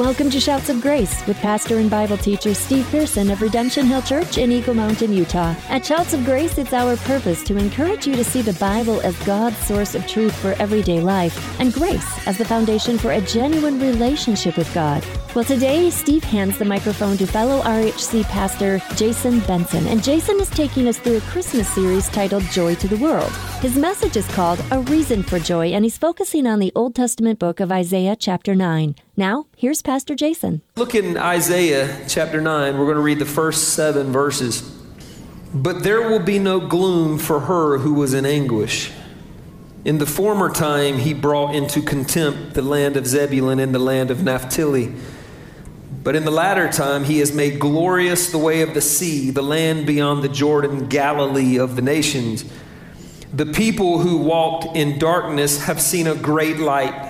Welcome to Shouts of Grace with pastor and Bible teacher Steve Pearson of Redemption Hill Church in Eagle Mountain, Utah. At Shouts of Grace, it's our purpose to encourage you to see the Bible as God's source of truth for everyday life and grace as the foundation for a genuine relationship with God. Well, today, Steve hands the microphone to fellow RHC pastor Jason Benson, and Jason is taking us through a Christmas series titled Joy to the World. His message is called A Reason for Joy, and he's focusing on the Old Testament book of Isaiah, chapter 9. Now, here's Pastor Jason. Look in Isaiah chapter 9. We're going to read the first seven verses. But there will be no gloom for her who was in anguish. In the former time, he brought into contempt the land of Zebulun and the land of Naphtali. But in the latter time, he has made glorious the way of the sea, the land beyond the Jordan, Galilee of the nations. The people who walked in darkness have seen a great light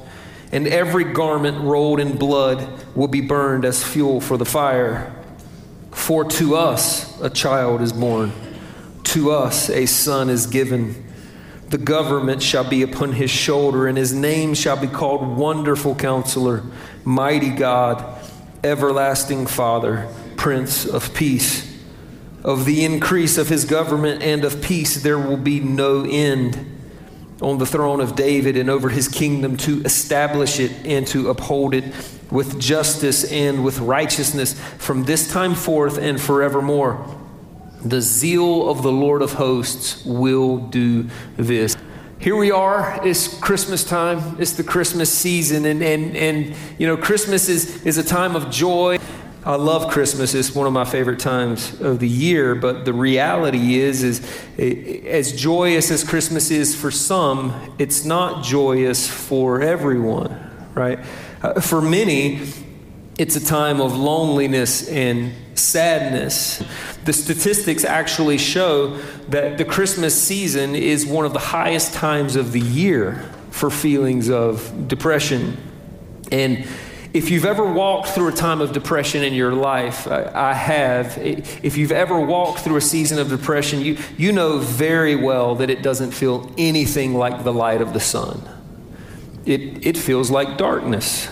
and every garment rolled in blood will be burned as fuel for the fire. For to us a child is born, to us a son is given. The government shall be upon his shoulder, and his name shall be called Wonderful Counselor, Mighty God, Everlasting Father, Prince of Peace. Of the increase of his government and of peace there will be no end on the throne of David and over his kingdom to establish it and to uphold it with justice and with righteousness from this time forth and forevermore. The zeal of the Lord of hosts will do this. Here we are, it's Christmas time, it's the Christmas season, and, and, and you know, Christmas is, is a time of joy. I love Christmas. It's one of my favorite times of the year. But the reality is, is as joyous as Christmas is for some, it's not joyous for everyone, right? Uh, for many, it's a time of loneliness and sadness. The statistics actually show that the Christmas season is one of the highest times of the year for feelings of depression and if you've ever walked through a time of depression in your life, I, I, have. If you've ever walked through a season of depression, you, you know very well that it doesn't feel anything like the light of the sun. It, it feels like darkness.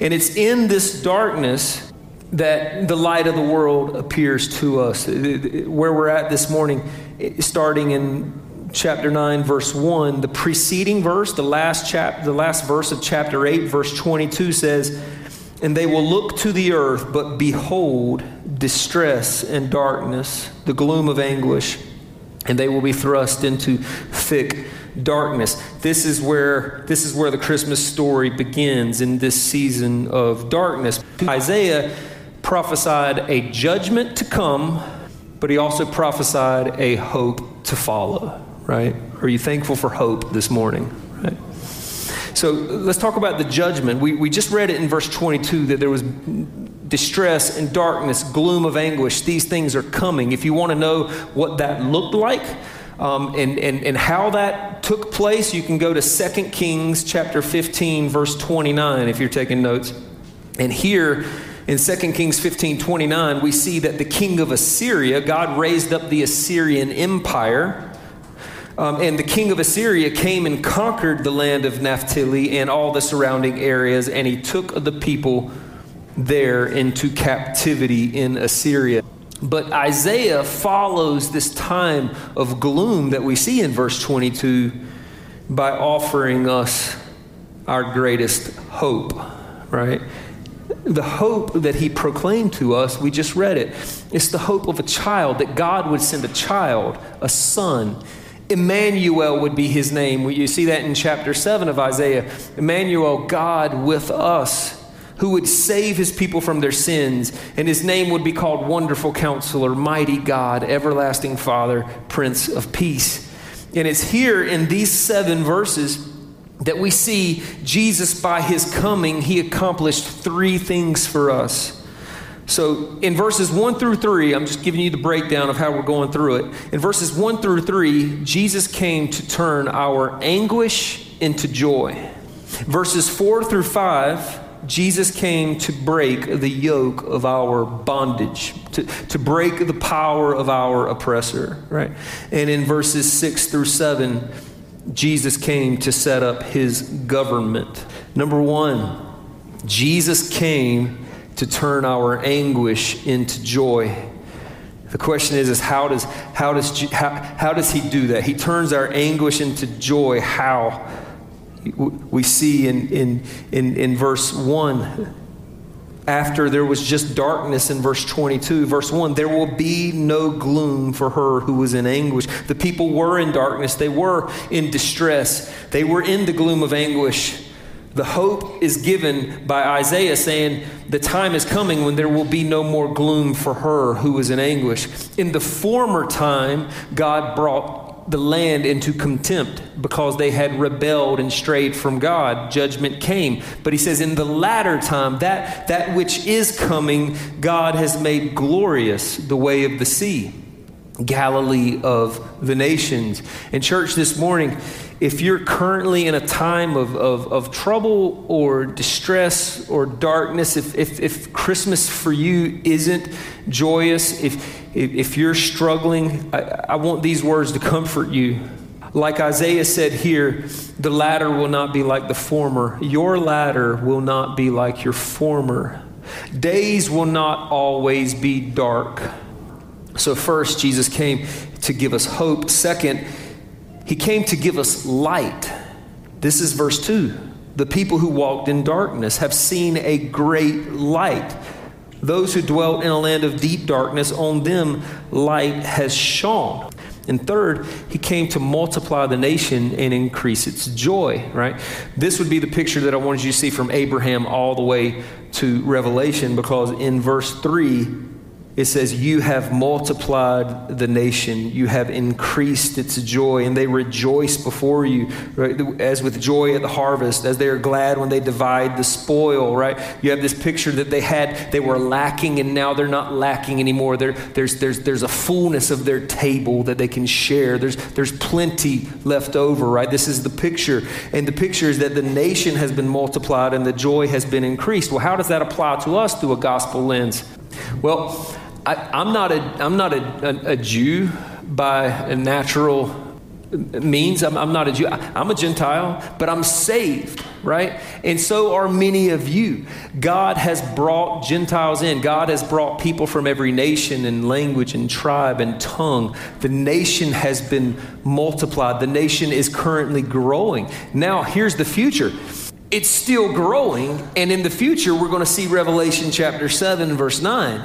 And it's in this darkness that the light of the world appears to us. Where we're at this morning, eh, starting in chapter 9 verse 1 the preceding verse the last chap the last verse of chapter 8 verse 22 says and they will look to the earth but behold distress and darkness the gloom of anguish and they will be thrust into thick darkness. This is where this is where the christmas story begins in this season of darkness. Isaiah prophesied a judgment to come but he also prophesied a hope to follow right? Are you thankful for hope this morning, right? So let's talk about the judgment. We, we just read it in verse 22 that there was distress and darkness, gloom of anguish. These things are coming. If you want to know what that looked like, um, and, and, and how that took place, you can go to 2 Kings chapter 15, verse 29, if you're taking notes. And here in 2 Kings 15, 29, we see that the king of Assyria, God raised up the Assyrian Empire. Um, and the king of Assyria came and conquered the land of Naphtali and all the surrounding areas, and he took the people there into captivity in Assyria. But Isaiah follows this time of gloom that we see in verse 22 by offering us our greatest hope, right? The hope that he proclaimed to us, we just read it. It's the hope of a child, that God would send a child, a son Emmanuel would be his name. You see that in chapter 7 of Isaiah. Emmanuel, God with us, who would save his people from their sins, and his name would be called Wonderful Counselor, Mighty God, Everlasting Father, Prince of Peace. And it's here in these seven verses that we see Jesus, by his coming, he accomplished three things for us. So in verses 1 through 3, I'm just giving you the breakdown of how we're going through it. In verses 1 through 3, Jesus came to turn our anguish into joy. Verses 4 through 5, Jesus came to break the yoke of our bondage, to, to break the power of our oppressor, right? And in verses 6 through 7, Jesus came to set up his government. Number one, Jesus came to turn our anguish into joy. The question is, is how does, how, does, how, how does he do that? He turns our anguish into joy. How? We see in, in, in, in verse 1, after there was just darkness in verse 22, verse 1, there will be no gloom for her who was in anguish. The people were in darkness, they were in distress, they were in the gloom of anguish. The hope is given by Isaiah saying, The time is coming when there will be no more gloom for her who is in anguish. In the former time, God brought the land into contempt because they had rebelled and strayed from God. Judgment came. But he says, In the latter time, that, that which is coming, God has made glorious the way of the sea. Galilee of the nations. And, church, this morning, if you're currently in a time of, of, of trouble or distress or darkness, if, if, if Christmas for you isn't joyous, if, if, you're struggling, I, I want these words to comfort you. Like Isaiah said here, the latter will not be like the former. Your latter will not be like your former. Days will not always be dark. So, first, Jesus came to give us hope. Second, he came to give us light. This is verse 2. The people who walked in darkness have seen a great light. Those who dwelt in a land of deep darkness, on them light has shone. And third, he came to multiply the nation and increase its joy, right? This would be the picture that I wanted you to see from Abraham all the way to Revelation because in verse 3, it says, You have multiplied the nation, you have increased its joy, and they rejoice before you, right? As with joy at the harvest, as they are glad when they divide the spoil, right? You have this picture that they had, they were lacking, and now they're not lacking anymore. There, there's, there's, there's a fullness of their table that they can share. There's, there's plenty left over, right? This is the picture. And the picture is that the nation has been multiplied and the joy has been increased. Well, how does that apply to us through a gospel lens? Well, I, am not, a, I'm not a, a, a, Jew by a natural means. I'm, I'm not a Jew. I, I'm a Gentile, but I'm saved, right? And so are many of you. God has brought Gentiles in. God has brought people from every nation and language and tribe and tongue. The nation has been multiplied. The nation is currently growing. Now, here's the future it's still growing, and in the future, we're going to see Revelation chapter 7, verse 9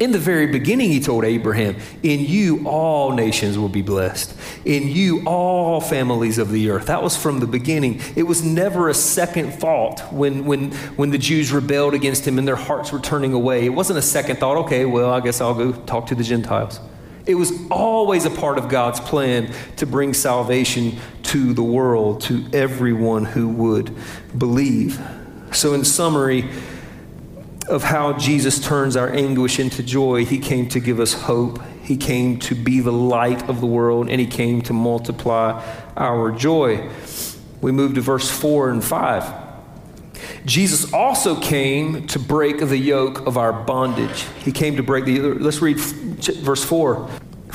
In the very beginning, he told Abraham, In you all nations will be blessed. In you all families of the earth. That was from the beginning. It was never a second thought when, when, when the Jews rebelled against him and their hearts were turning away. It wasn't a second thought, okay, well, I guess I'll go talk to the Gentiles. It was always a part of God's plan to bring salvation to the world, to everyone who would believe. So, in summary, of how Jesus turns our anguish into joy. He came to give us hope. He came to be the light of the world, and He came to multiply our joy. We move to verse 4 and 5. Jesus also came to break the yoke of our bondage. He came to break the. Let's read verse 4.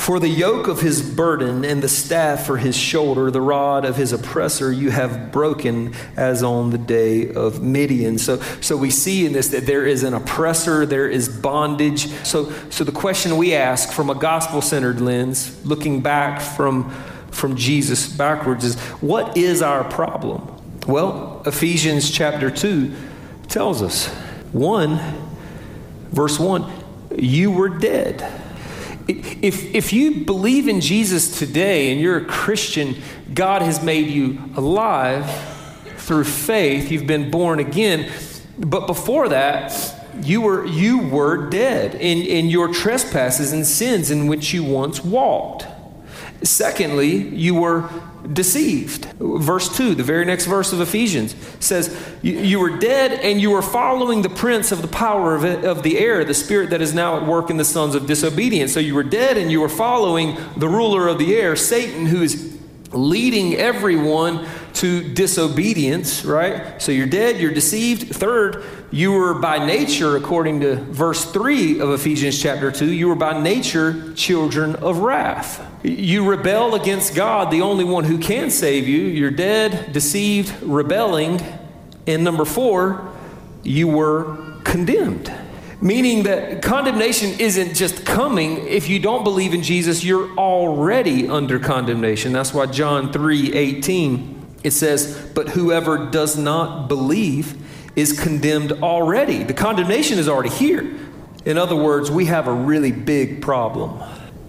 For the yoke of his burden and the staff for his shoulder, the rod of his oppressor, you have broken as on the day of Midian. So, so we see in this that there is an oppressor, there is bondage. So, so the question we ask from a gospel centered lens, looking back from, from Jesus backwards, is what is our problem? Well, Ephesians chapter 2 tells us 1, verse 1, you were dead if, if you believe in Jesus today and you're a Christian, God has made you alive through faith. You've been born again. But before that, you were, you were dead in, in your trespasses and sins in which you once walked. Secondly, you were deceived. Verse 2, the very next verse of Ephesians says, You were dead and you were following the prince of the power of, of the air, the spirit that is now at work in the sons of disobedience. So you were dead and you were following the ruler of the air, Satan, who is leading everyone to disobedience, right? So you're dead, you're deceived. Third, you were by nature, according to verse 3 of Ephesians chapter 2, you were by nature children of wrath. You rebel against God, the only one who can save you. You're dead, deceived, rebelling. And number four, you were condemned. Meaning that condemnation isn't just coming. If you don't believe in Jesus, you're already under condemnation. That's why John 3 18 it says, But whoever does not believe is condemned already. The condemnation is already here. In other words, we have a really big problem.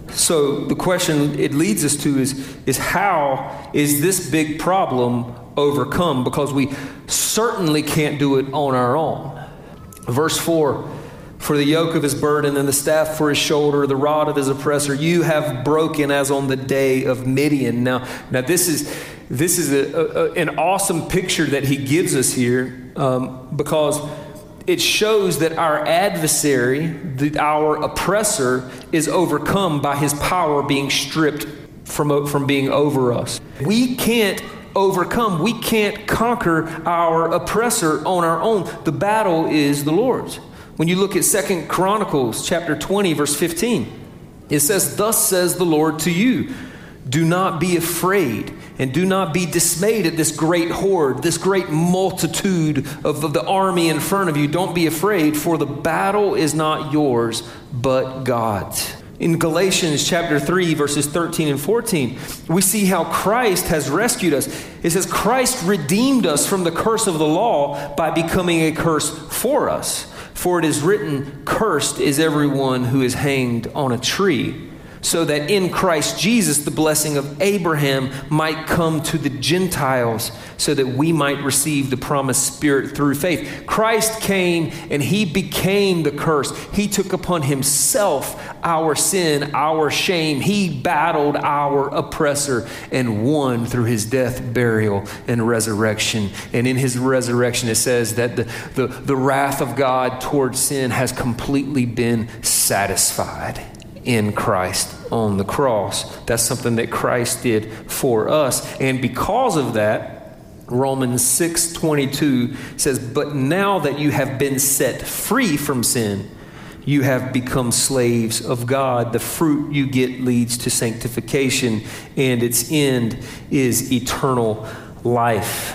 So the question it leads us to is, is how is this big problem overcome? Because we certainly can't do it on our own. Verse 4 For the yoke of his burden and the staff for his shoulder, the rod of his oppressor, you have broken as on the day of Midian. Now, now this is this is a, a, an awesome picture that he gives us here um, because it shows that our adversary, our oppressor, is overcome by his power being stripped from, from being over us. We can't overcome, we can't conquer our oppressor on our own. The battle is the Lord's. When you look at Second Chronicles chapter 20, verse 15, it says, Thus says the Lord to you, do not be afraid and do not be dismayed at this great horde, this great multitude of, of the army in front of you. Don't be afraid, for the battle is not yours, but God's. In Galatians chapter 3, verses 13 and 14, we see how Christ has rescued us. It says, Christ redeemed us from the curse of the law by becoming a curse for us. For it is written, Cursed is everyone who is hanged on a tree so that in Christ Jesus the blessing of Abraham might come to the Gentiles, so that we might receive the promised Spirit through faith. Christ came and he became the curse. He took upon himself our sin, our shame. He battled our oppressor and won through his death, burial, and resurrection. And in his resurrection, it says that the, the, the wrath of God towards sin has completely been satisfied in Christ on the cross. That's something that Christ did for us. And because of that, Romans 6:22 says, "But now that you have been set free from sin, you have become slaves of God. The fruit you get leads to sanctification, and its end is eternal life."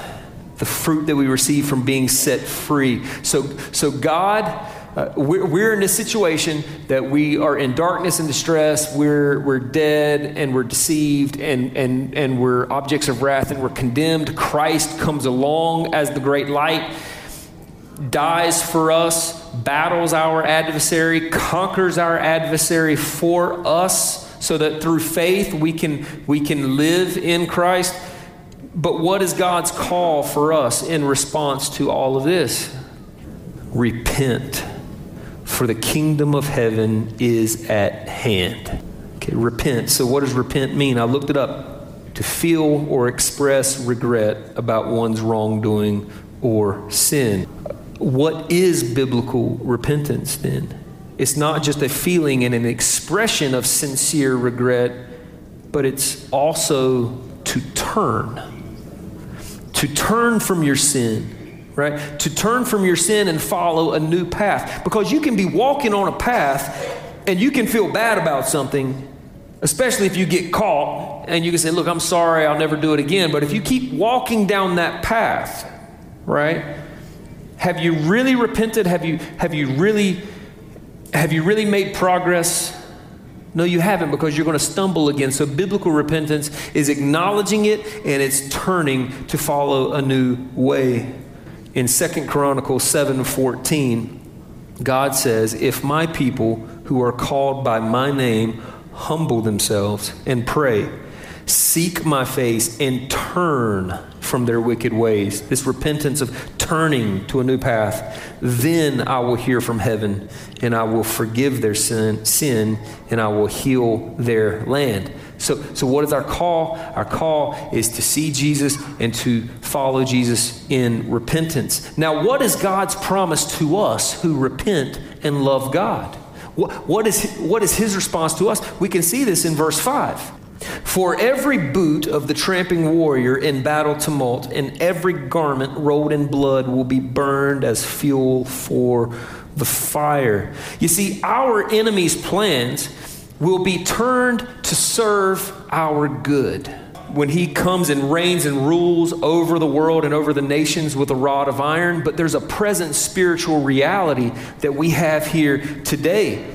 The fruit that we receive from being set free. So so God uh, we're, we're, in a situation that we are in darkness and distress. We're, we're dead and we're deceived and, and, and we're objects of wrath and we're condemned. Christ comes along as the great light, dies for us, battles our adversary, conquers our adversary for us so that through faith we can, we can live in Christ. But what is God's call for us in response to all of this? Repent for the kingdom of heaven is at hand. Okay, repent. So, what does repent mean? I looked it up. To feel or express regret about one's wrongdoing or sin. What is biblical repentance then? It's not just a feeling and an expression of sincere regret, but it's also to turn. To turn from your sin right? To turn from your sin and follow a new path. Because you can be walking on a path and you can feel bad about something, especially if you get caught and you can say, Look, I'm sorry, I'll never do it again. But if you keep walking down that path, right? Have you really repented? Have you, have you really have you really made progress? No, you haven't because you're going to stumble again. So, biblical repentance is acknowledging it and it's turning to follow a new way in Second Chronicles 7:14, God says, "If my people who are called by my name humble themselves and pray seek my face, and turn from their wicked ways. This repentance of turning to a new path. Then I will hear from heaven, and I will forgive their sin, sin and I will heal their land. So, so, what is our call? Our call is to see Jesus and to follow Jesus in repentance. Now, what is God's promise to us who repent and love God? What, what, is, what is his response to us? We can see this in verse 5. For every boot of the tramping warrior in battle tumult and every garment rolled in blood will be burned as fuel for the fire. You see, our enemy's plans will be turned to serve our good. When he comes and reigns and rules over the world and over the nations with a rod of iron, but there's a present spiritual reality that we have here today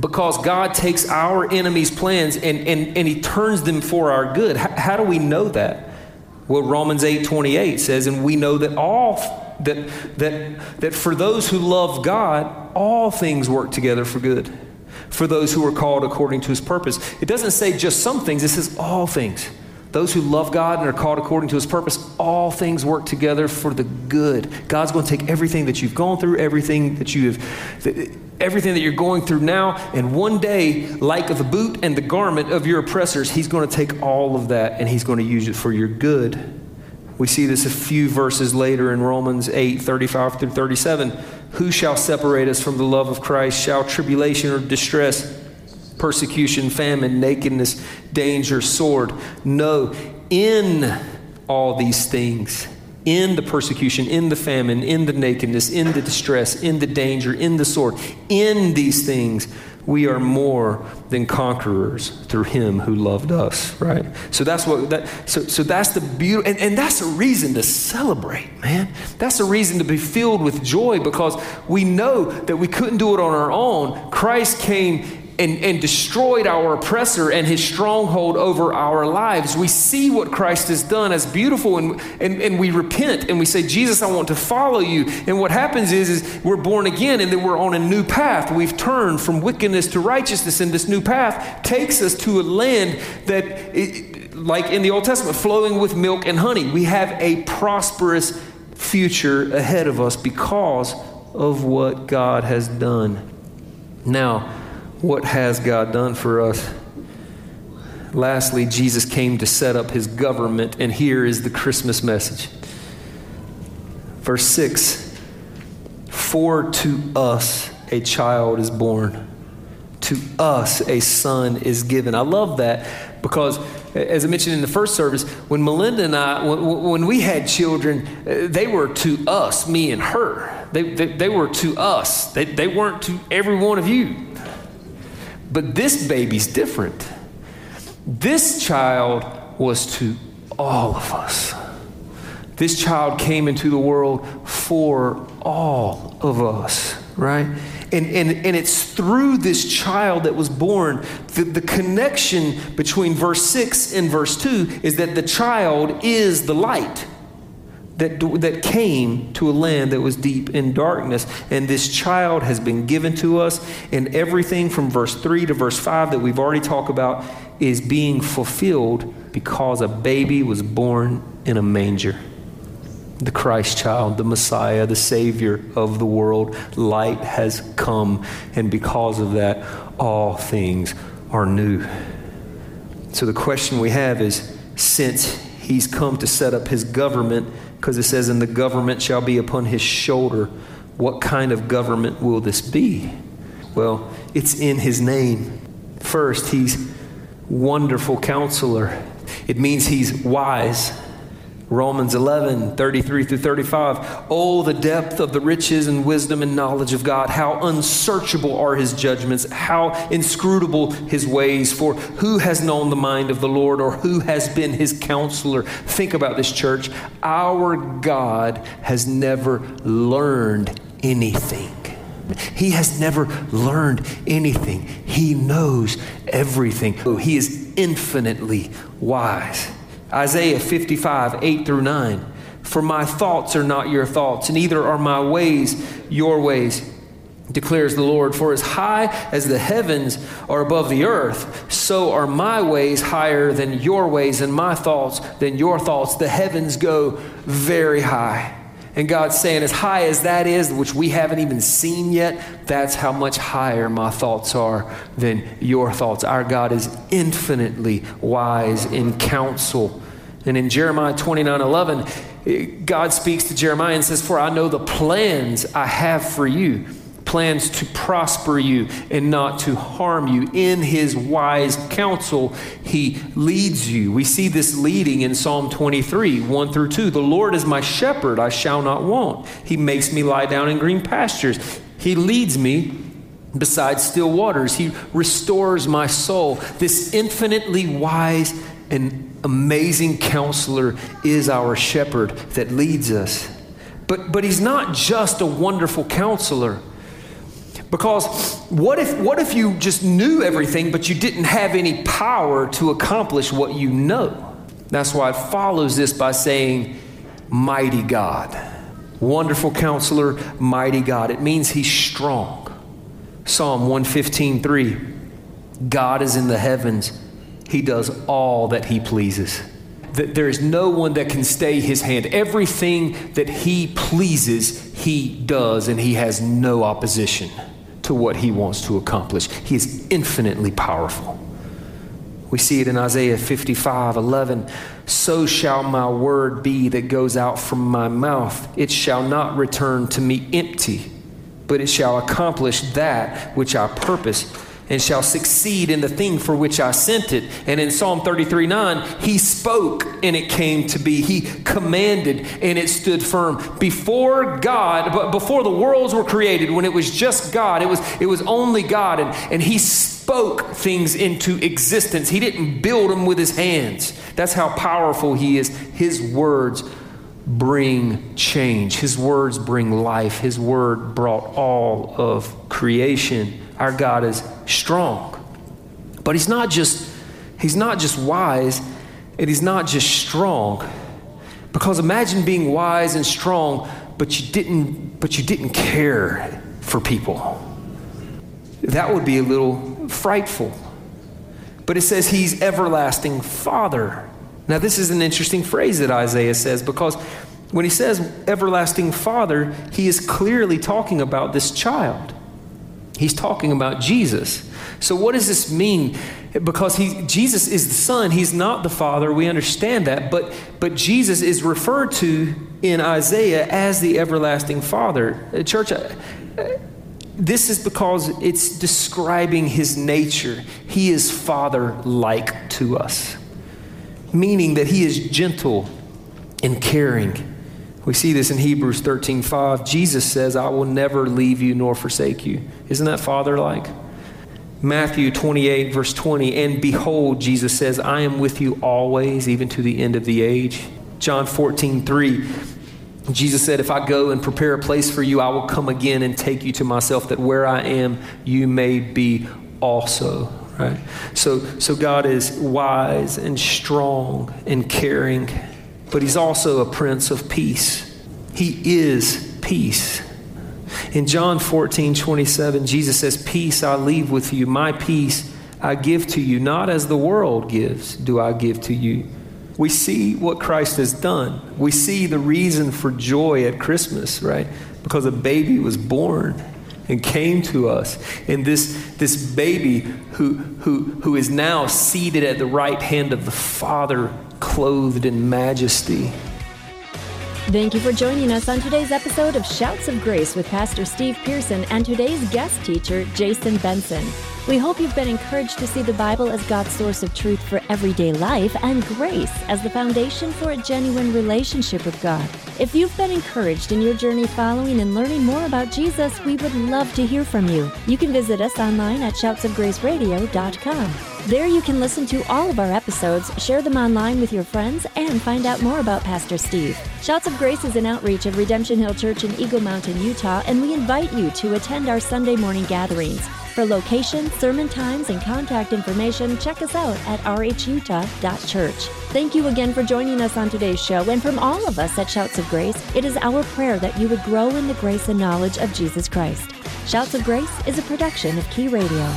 because God takes our enemies' plans and, and, and he turns them for our good. How, how do we know that? Well, Romans 8 28 says, and we know that all that that that for those who love God, all things work together for good for those who are called according to his purpose. It doesn't say just some things, it says all things. Those who love God and are called according to his purpose, all things work together for the good. God's going to take everything that you've gone through, everything that you have, everything that you're going through now, and one day, like the boot and the garment of your oppressors, he's going to take all of that and he's going to use it for your good. We see this a few verses later in Romans 8 35 through 37. Who shall separate us from the love of Christ? Shall tribulation or distress, persecution, famine, nakedness, danger, sword? No, in all these things, in the persecution, in the famine, in the nakedness, in the distress, in the danger, in the sword, in these things, we are more than conquerors through him who loved us right? So that's what that so, so that's the beauty and, and that's a reason to celebrate man. That's a reason to be filled with joy because we know that we couldn't do it on our own. Christ came and, and destroyed our oppressor and his stronghold over our lives. We see what Christ has done as beautiful and, and, and we repent and we say, Jesus, I want to follow you. And what happens is, is we're born again and then we're on a new path. We've turned from wickedness to righteousness, and this new path takes us to a land that, it, like in the Old Testament, flowing with milk and honey. We have a prosperous future ahead of us because of what God has done. Now, what has God done for us? Lastly, Jesus came to set up his government, and here is the Christmas message. Verse 6 For to us a child is born, to us a son is given. I love that because, as I mentioned in the first service, when Melinda and I, when, we had children, they were to us, me and her. They, they, they were to us, they, they weren't to every one of you. But this baby's different. This child was to all of us. This child came into the world for all of us, right? And, and, and it's through this child that was born, the, the connection between verse 6 and verse 2 is that the child is the light that, that came to a land that was deep in darkness. And this child has been given to us, and everything from verse 3 to verse 5 that we've already talked about is being fulfilled because a baby was born in a manger. The Christ child, the Messiah, the Savior of the world, light has come, and because of that, all things are new. So the question we have is since he's come to set up his government, because it says, And the government shall be upon his shoulder. What kind of government will this be? Well, it's in his name. First, he's wonderful counselor. It means he's wise. Romans 11, 33 through 35. Oh, the depth of the riches and wisdom and knowledge of God. How unsearchable are his judgments, how inscrutable his ways. For who has known the mind of the Lord or who has been his counselor? Think about this, church. Our God has never learned anything. He has never learned anything. He knows everything. He is infinitely wise. Isaiah 55, 8 through 9. For my thoughts are not your thoughts, neither are my ways your ways declares the Lord. For as high as the heavens are above the earth, so are my ways higher than your ways, and my thoughts than your thoughts. The heavens go very high. And God's saying, as high as that is, which we haven't even seen yet, that's how much higher my thoughts are than your thoughts. Our God is infinitely wise in counsel. And in Jeremiah 29 11, God speaks to Jeremiah and says, For I know the plans I have for you plans to prosper you and not to harm you. In his wise counsel, he leads you. We see this leading in Psalm 23, 1 through 2. The Lord is my shepherd, I shall not want. He makes me lie down in green pastures. He leads me beside still waters. He restores my soul. This infinitely wise and amazing counselor is our shepherd that leads us. But, but he's not just a wonderful counselor. Because what if, what if you just knew everything, but you didn't have any power to accomplish what you know? That's why it follows this by saying, Mighty God. Wonderful counselor, mighty God. It means he's strong. Psalm 115 3. God is in the heavens, he does all that he pleases. That There is no one that can stay his hand. Everything that he pleases, he does, and he has no opposition to what he wants to accomplish. He is infinitely powerful. We see it in Isaiah 55 11. So shall my word be that goes out from my mouth. It shall not return to me empty, but it shall accomplish that which I purpose and shall succeed in the thing for which I sent it. And in Psalm 33 9, he spoke and it came to be. He commanded and it stood firm. Before God, but before the worlds were created, when it was just God, it was, it was only God, and, and he spoke things into existence. He didn't build them with his hands. That's how powerful he is. His words bring change, his words bring life. His word brought all of creation our God is strong. But he's not just he's not just wise and he's not just strong. Because imagine being wise and strong but you didn't but you didn't care for people. That would be a little frightful. But it says he's everlasting father. Now this is an interesting phrase that Isaiah says because when he says everlasting father, he is clearly talking about this child. He's talking about Jesus. So, what does this mean? Because he, Jesus is the Son, He's not the Father. We understand that. But, but Jesus is referred to in Isaiah as the everlasting Father. Uh, church, uh, this is because it's describing His nature. He is Father like to us, meaning that He is gentle and caring we see this in Hebrews 13 5. Jesus says, I will never leave you nor forsake you. Isn't that father like? Matthew 28, verse 20, and behold, Jesus says, I am with you always, even to the end of the age. John 14, 3, Jesus said, If I go and prepare a place for you, I will come again and take you to myself, that where I am, you may be also. Right? So, so God is wise and strong and caring but he's also a prince of peace. He is peace. In John 14, 27, Jesus says, Peace I leave with you, my peace I give to you, not as the world gives, do I give to you. We see what Christ has done. We see the reason for joy at Christmas, right? Because a baby was born and came to us. And this, this baby who, who, who is now seated at the right hand of the Father clothed in majesty. Thank you for joining us on today's episode of Shouts of Grace with Pastor Steve Pearson and today's guest teacher, Jason Benson. We hope you've been encouraged to see the Bible as God's source of truth for everyday life and grace as the foundation for a genuine relationship with God. If you've been encouraged in your journey following and learning more about Jesus, we would love to hear from you. You can visit us online at shoutsofgraceradio.com. There you can listen to all of our episodes, share them online with your friends, and find out more about Pastor Steve. Shouts of Grace is an outreach of Redemption Hill Church in Eagle Mountain, Utah, and we invite you to attend our Sunday morning gatherings. For location, sermon times, and contact information, check us out at rhutah.church. Thank you again for joining us on today's show, and from all of us at Shouts of Grace, it is our prayer that you would grow in the grace and knowledge of Jesus Christ. Shouts of Grace is a production of Key Radio.